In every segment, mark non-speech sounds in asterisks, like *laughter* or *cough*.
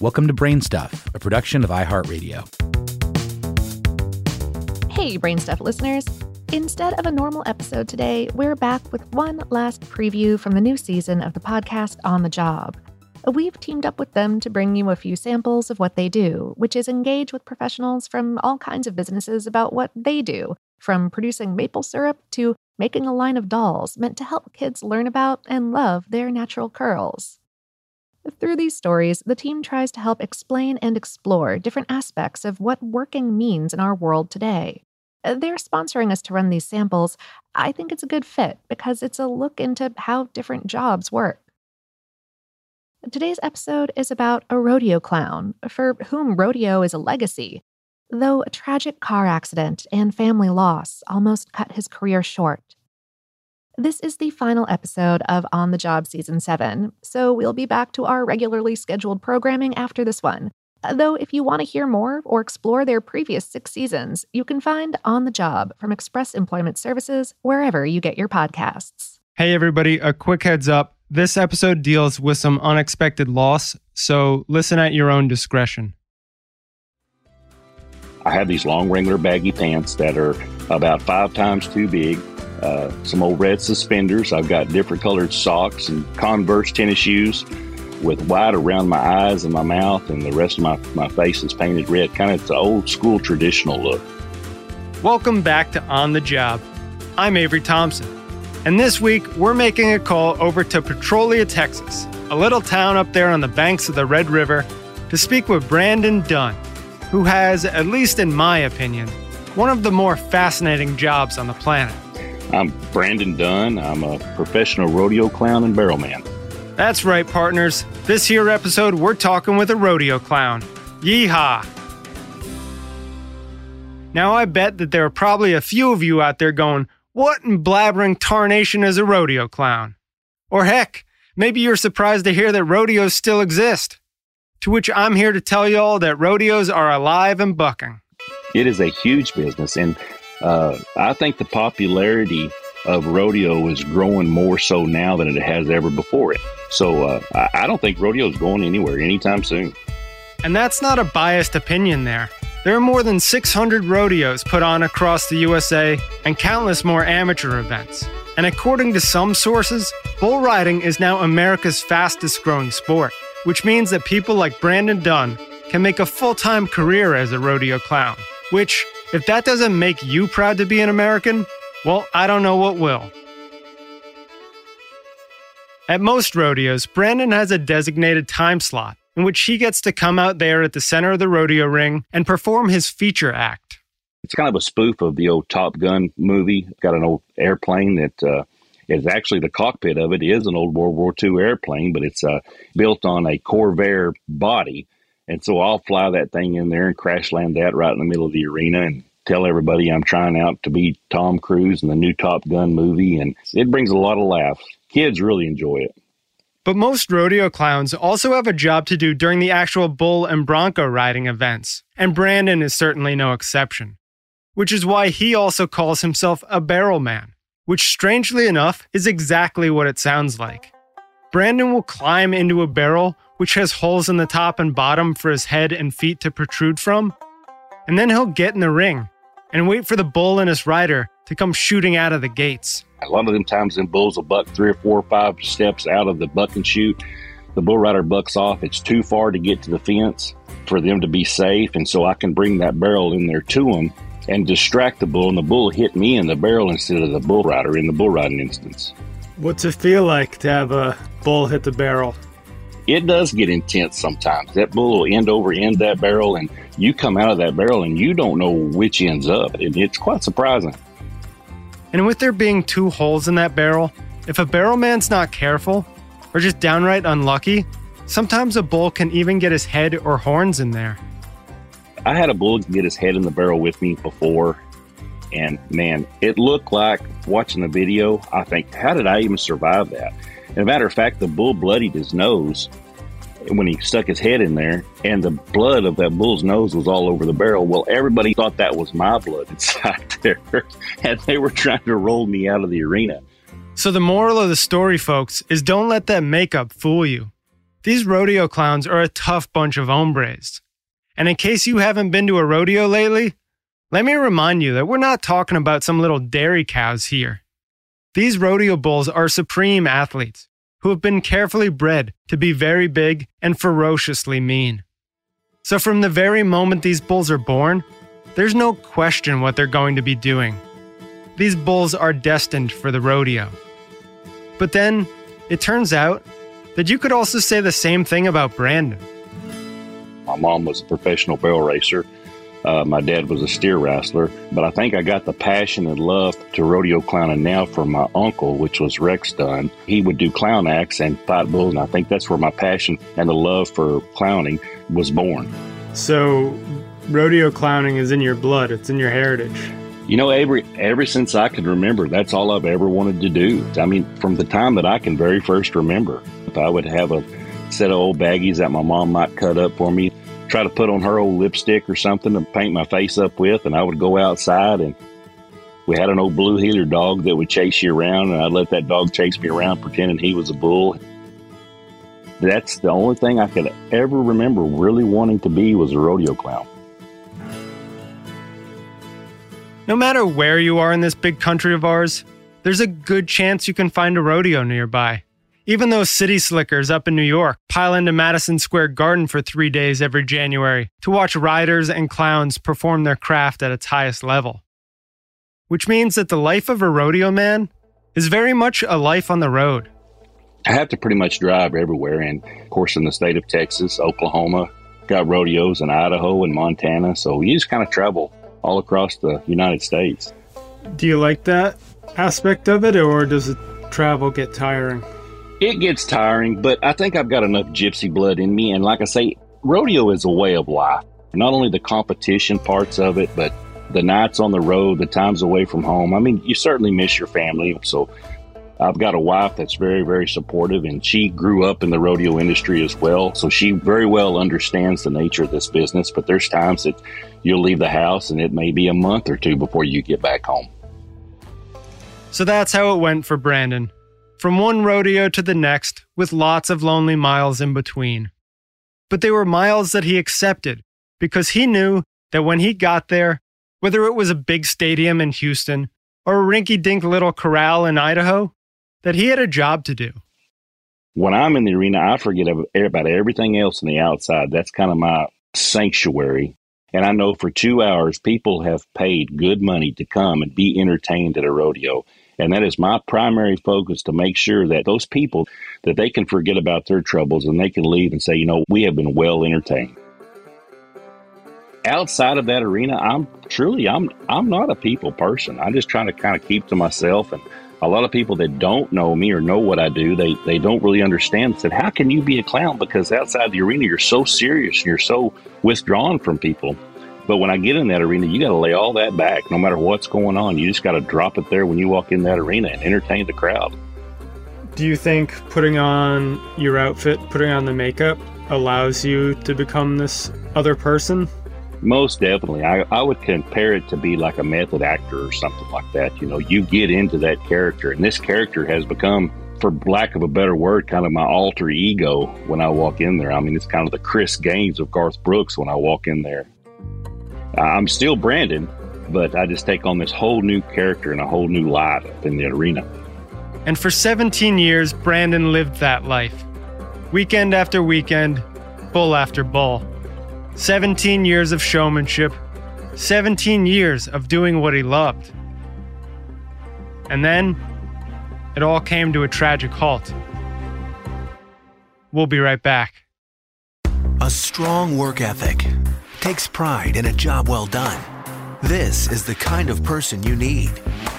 Welcome to Brain Stuff, a production of iHeartRadio. Hey, Brain Stuff listeners. Instead of a normal episode today, we're back with one last preview from the new season of the podcast On the Job. We've teamed up with them to bring you a few samples of what they do, which is engage with professionals from all kinds of businesses about what they do, from producing maple syrup to making a line of dolls meant to help kids learn about and love their natural curls. Through these stories, the team tries to help explain and explore different aspects of what working means in our world today. Uh, they're sponsoring us to run these samples. I think it's a good fit because it's a look into how different jobs work. Today's episode is about a rodeo clown, for whom rodeo is a legacy, though a tragic car accident and family loss almost cut his career short. This is the final episode of On the Job Season 7, so we'll be back to our regularly scheduled programming after this one. Though, if you want to hear more or explore their previous six seasons, you can find On the Job from Express Employment Services wherever you get your podcasts. Hey, everybody, a quick heads up. This episode deals with some unexpected loss, so listen at your own discretion. I have these long Wrangler baggy pants that are about five times too big uh, some old red suspenders. I've got different colored socks and Converse tennis shoes with white around my eyes and my mouth, and the rest of my, my face is painted red. Kind of the old school traditional look. Welcome back to On the Job. I'm Avery Thompson, and this week we're making a call over to Petrolia, Texas, a little town up there on the banks of the Red River, to speak with Brandon Dunn, who has, at least in my opinion, one of the more fascinating jobs on the planet. I'm Brandon Dunn. I'm a professional rodeo clown and barrel man. That's right, partners. This here episode, we're talking with a rodeo clown. Yeehaw! Now, I bet that there are probably a few of you out there going, What in blabbering tarnation is a rodeo clown? Or heck, maybe you're surprised to hear that rodeos still exist. To which I'm here to tell you all that rodeos are alive and bucking. It is a huge business, and uh, I think the popularity of rodeo is growing more so now than it has ever before. So uh, I, I don't think rodeo is going anywhere anytime soon. And that's not a biased opinion there. There are more than 600 rodeos put on across the USA and countless more amateur events. And according to some sources, bull riding is now America's fastest growing sport, which means that people like Brandon Dunn can make a full time career as a rodeo clown, which, if that doesn't make you proud to be an American, well, I don't know what will. At most rodeos, Brandon has a designated time slot in which he gets to come out there at the center of the rodeo ring and perform his feature act. It's kind of a spoof of the old Top Gun movie. It's got an old airplane that uh, is actually the cockpit of it is an old World War II airplane, but it's uh, built on a Corvair body and so I'll fly that thing in there and crash land that right in the middle of the arena and tell everybody I'm trying out to be Tom Cruise in the new Top Gun movie. And it brings a lot of laughs. Kids really enjoy it. But most rodeo clowns also have a job to do during the actual bull and bronco riding events, and Brandon is certainly no exception. Which is why he also calls himself a barrel man, which strangely enough is exactly what it sounds like. Brandon will climb into a barrel which has holes in the top and bottom for his head and feet to protrude from. And then he'll get in the ring and wait for the bull and his rider to come shooting out of the gates. A lot of them times, them bulls will buck three or four or five steps out of the buck and shoot. The bull rider bucks off. It's too far to get to the fence for them to be safe. And so I can bring that barrel in there to them and distract the bull, and the bull hit me in the barrel instead of the bull rider in the bull riding instance. What's it feel like to have a bull hit the barrel? It does get intense sometimes. That bull will end over end that barrel, and you come out of that barrel and you don't know which ends up. And it's quite surprising. And with there being two holes in that barrel, if a barrel man's not careful or just downright unlucky, sometimes a bull can even get his head or horns in there. I had a bull get his head in the barrel with me before, and man, it looked like watching the video. I think, how did I even survive that? As a matter of fact, the bull bloodied his nose when he stuck his head in there, and the blood of that bull's nose was all over the barrel. Well, everybody thought that was my blood *laughs* inside there, and they were trying to roll me out of the arena. So, the moral of the story, folks, is don't let that makeup fool you. These rodeo clowns are a tough bunch of hombres. And in case you haven't been to a rodeo lately, let me remind you that we're not talking about some little dairy cows here. These rodeo bulls are supreme athletes who have been carefully bred to be very big and ferociously mean. So, from the very moment these bulls are born, there's no question what they're going to be doing. These bulls are destined for the rodeo. But then, it turns out that you could also say the same thing about Brandon. My mom was a professional barrel racer. Uh, my dad was a steer wrestler, but I think I got the passion and love to rodeo clowning now from my uncle, which was Rex Dunn. He would do clown acts and fight bulls, and I think that's where my passion and the love for clowning was born. So, rodeo clowning is in your blood, it's in your heritage. You know, every ever since I can remember, that's all I've ever wanted to do. I mean, from the time that I can very first remember, if I would have a set of old baggies that my mom might cut up for me, try to put on her old lipstick or something to paint my face up with, and I would go outside and we had an old blue heeler dog that would chase you around, and I'd let that dog chase me around pretending he was a bull. That's the only thing I could ever remember really wanting to be was a rodeo clown. No matter where you are in this big country of ours, there's a good chance you can find a rodeo nearby. Even those city slickers up in New York pile into Madison Square Garden for three days every January to watch riders and clowns perform their craft at its highest level. Which means that the life of a rodeo man is very much a life on the road. I have to pretty much drive everywhere, and of course, in the state of Texas, Oklahoma, got rodeos in Idaho and Montana, so you just kind of travel all across the United States. Do you like that aspect of it, or does the travel get tiring? It gets tiring, but I think I've got enough gypsy blood in me. And like I say, rodeo is a way of life. Not only the competition parts of it, but the nights on the road, the times away from home. I mean, you certainly miss your family. So I've got a wife that's very, very supportive, and she grew up in the rodeo industry as well. So she very well understands the nature of this business. But there's times that you'll leave the house and it may be a month or two before you get back home. So that's how it went for Brandon. From one rodeo to the next, with lots of lonely miles in between. But they were miles that he accepted because he knew that when he got there, whether it was a big stadium in Houston or a rinky dink little corral in Idaho, that he had a job to do. When I'm in the arena, I forget about everything else on the outside. That's kind of my sanctuary. And I know for two hours, people have paid good money to come and be entertained at a rodeo. And that is my primary focus to make sure that those people that they can forget about their troubles and they can leave and say, you know, we have been well entertained. Outside of that arena, I'm truly I'm I'm not a people person. I'm just trying to kind of keep to myself and a lot of people that don't know me or know what I do, they, they don't really understand. Said, how can you be a clown? Because outside the arena, you're so serious and you're so withdrawn from people. But when I get in that arena, you got to lay all that back. No matter what's going on, you just got to drop it there when you walk in that arena and entertain the crowd. Do you think putting on your outfit, putting on the makeup, allows you to become this other person? Most definitely. I, I would compare it to be like a method actor or something like that. You know, you get into that character, and this character has become, for lack of a better word, kind of my alter ego when I walk in there. I mean, it's kind of the Chris Gaines of Garth Brooks when I walk in there. I'm still Brandon, but I just take on this whole new character and a whole new life up in the arena. And for 17 years, Brandon lived that life. Weekend after weekend, bull after bull. 17 years of showmanship, 17 years of doing what he loved. And then it all came to a tragic halt. We'll be right back. A strong work ethic takes pride in a job well done. This is the kind of person you need.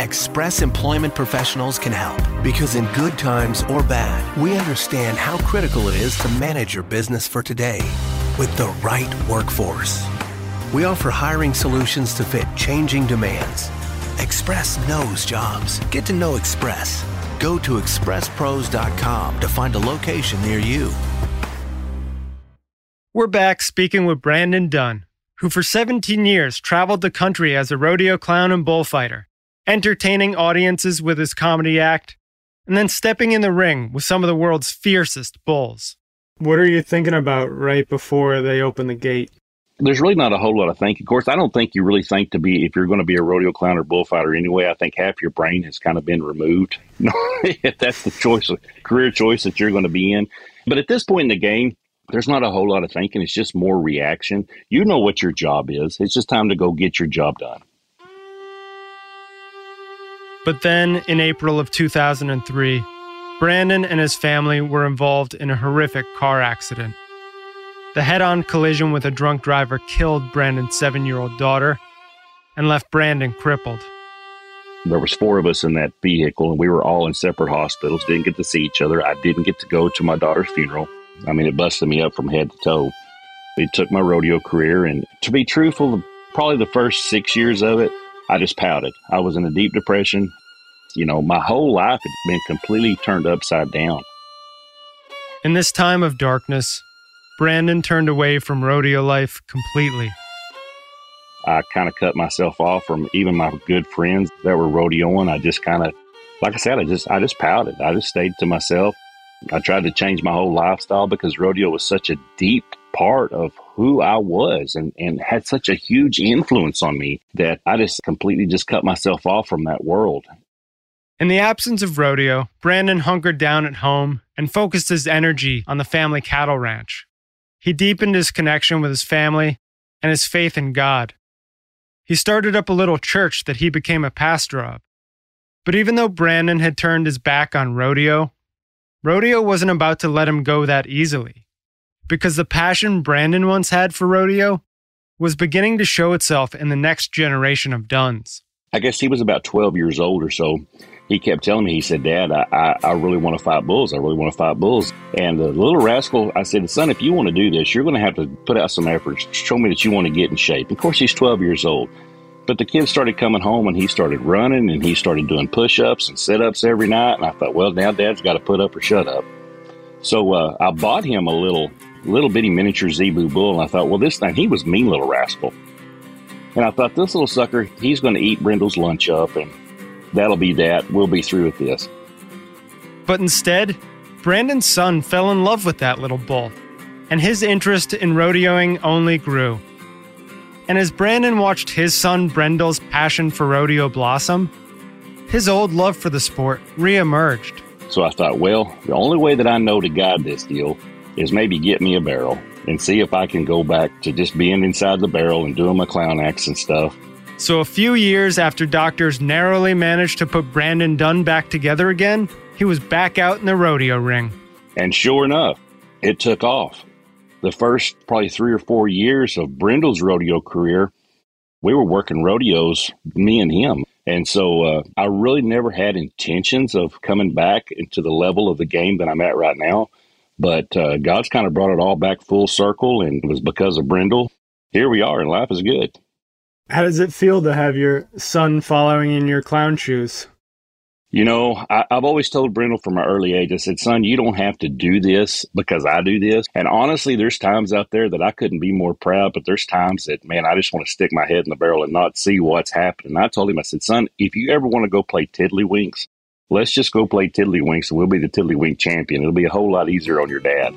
Express Employment Professionals can help because in good times or bad, we understand how critical it is to manage your business for today with the right workforce. We offer hiring solutions to fit changing demands. Express knows jobs. Get to know Express. Go to expresspros.com to find a location near you. We're back speaking with Brandon Dunn, who for 17 years traveled the country as a rodeo clown and bullfighter, entertaining audiences with his comedy act, and then stepping in the ring with some of the world's fiercest bulls. What are you thinking about right before they open the gate? There's really not a whole lot of thinking. Of course, I don't think you really think to be, if you're going to be a rodeo clown or bullfighter anyway, I think half your brain has kind of been removed. *laughs* if that's the choice, career choice that you're going to be in. But at this point in the game, there's not a whole lot of thinking. It's just more reaction. You know what your job is. It's just time to go get your job done. But then in April of 2003, Brandon and his family were involved in a horrific car accident. The head on collision with a drunk driver killed Brandon's seven year old daughter and left Brandon crippled. There was four of us in that vehicle, and we were all in separate hospitals. Didn't get to see each other. I didn't get to go to my daughter's funeral. I mean, it busted me up from head to toe. It took my rodeo career, and to be truthful, probably the first six years of it, I just pouted. I was in a deep depression. You know, my whole life had been completely turned upside down. In this time of darkness, Brandon turned away from rodeo life completely. I kind of cut myself off from even my good friends that were rodeoing. I just kind of, like I said, I just I just pouted. I just stayed to myself. I tried to change my whole lifestyle because rodeo was such a deep part of who I was and, and had such a huge influence on me that I just completely just cut myself off from that world. In the absence of rodeo, Brandon hunkered down at home and focused his energy on the family cattle ranch. He deepened his connection with his family and his faith in God. He started up a little church that he became a pastor of. But even though Brandon had turned his back on rodeo, rodeo wasn't about to let him go that easily. Because the passion Brandon once had for rodeo was beginning to show itself in the next generation of Dunns. I guess he was about 12 years old or so he kept telling me, he said, Dad, I, I, I really want to fight bulls. I really want to fight bulls. And the little rascal, I said, son, if you want to do this, you're going to have to put out some efforts. Show me that you want to get in shape. Of course, he's 12 years old. But the kids started coming home and he started running and he started doing push ups and sit ups every night. And I thought, well, now dad's got to put up or shut up. So uh, I bought him a little little bitty miniature zebu bull. And I thought, well, this thing, he was mean little rascal. And I thought, this little sucker, he's going to eat Brindle's lunch up and that'll be that. We'll be through with this. But instead, Brandon's son fell in love with that little bull, and his interest in rodeoing only grew. And as Brandon watched his son Brindle's passion for rodeo blossom, his old love for the sport reemerged. So I thought, well, the only way that I know to guide this deal is maybe get me a barrel and see if I can go back to just being inside the barrel and doing my clown acts and stuff so, a few years after doctors narrowly managed to put Brandon Dunn back together again, he was back out in the rodeo ring. And sure enough, it took off. The first probably three or four years of Brindle's rodeo career, we were working rodeos, me and him. And so uh, I really never had intentions of coming back into the level of the game that I'm at right now. But uh, God's kind of brought it all back full circle, and it was because of Brindle. Here we are, and life is good. How does it feel to have your son following in your clown shoes? You know, I, have always told Brindle from my early age, I said, son, you don't have to do this because I do this. And honestly, there's times out there that I couldn't be more proud, but there's times that, man, I just want to stick my head in the barrel and not see what's happening. I told him, I said, son, if you ever want to go play Tiddlywinks, let's just go play Tiddlywinks and we'll be the Tiddlywink champion. It'll be a whole lot easier on your dad.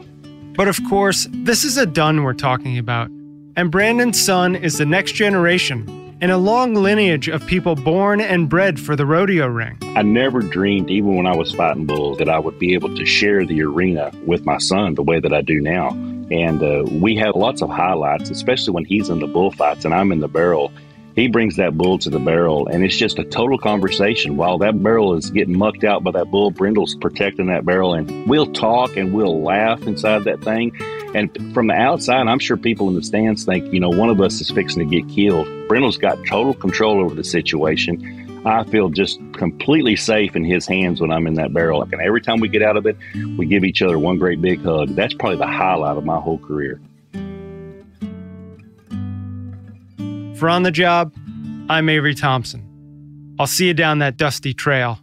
But of course, this is a Dunn we're talking about. And Brandon's son is the next generation in a long lineage of people born and bred for the rodeo ring. I never dreamed, even when I was fighting bulls, that I would be able to share the arena with my son the way that I do now. And uh, we have lots of highlights, especially when he's in the bullfights and I'm in the barrel. He brings that bull to the barrel, and it's just a total conversation. While that barrel is getting mucked out by that bull, Brindle's protecting that barrel, and we'll talk and we'll laugh inside that thing. And from the outside, I'm sure people in the stands think, you know, one of us is fixing to get killed. Brindle's got total control over the situation. I feel just completely safe in his hands when I'm in that barrel. And every time we get out of it, we give each other one great big hug. That's probably the highlight of my whole career. For On the Job, I'm Avery Thompson. I'll see you down that dusty trail.